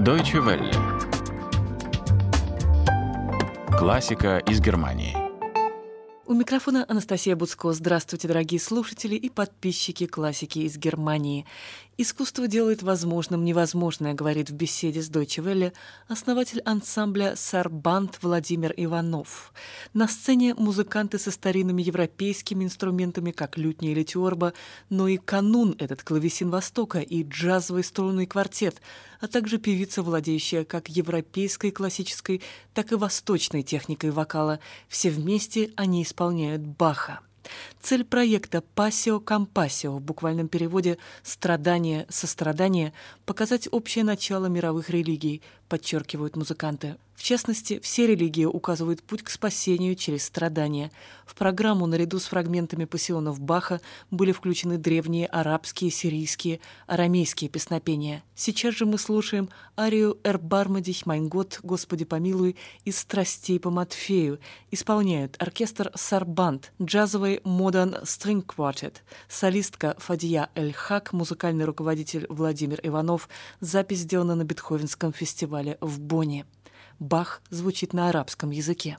Deutsche Welle. Классика из Германии. У микрофона Анастасия Буцко. Здравствуйте, дорогие слушатели и подписчики классики из Германии. «Искусство делает возможным невозможное», говорит в беседе с Deutsche Welle основатель ансамбля «Сарбанд» Владимир Иванов. На сцене музыканты со старинными европейскими инструментами, как лютня или тюрба, но и канун этот клавесин Востока и джазовый струнный квартет, а также певица, владеющая как европейской классической, так и восточной техникой вокала. Все вместе они исполняют Баха. Цель проекта «Пассио Компассио» в буквальном переводе «страдание, сострадание» – показать общее начало мировых религий, подчеркивают музыканты. В частности, все религии указывают путь к спасению через страдания. В программу наряду с фрагментами пассионов Баха были включены древние арабские, сирийские, арамейские песнопения. Сейчас же мы слушаем арию «Эрбармадих Майнгот, Господи помилуй» из «Страстей по Матфею». Исполняют оркестр «Сарбанд», джазовый «Modern String Quartet», солистка Фадия Эль-Хак, музыкальный руководитель Владимир Иванов. Запись сделана на Бетховенском фестивале в Бонне. Бах звучит на арабском языке.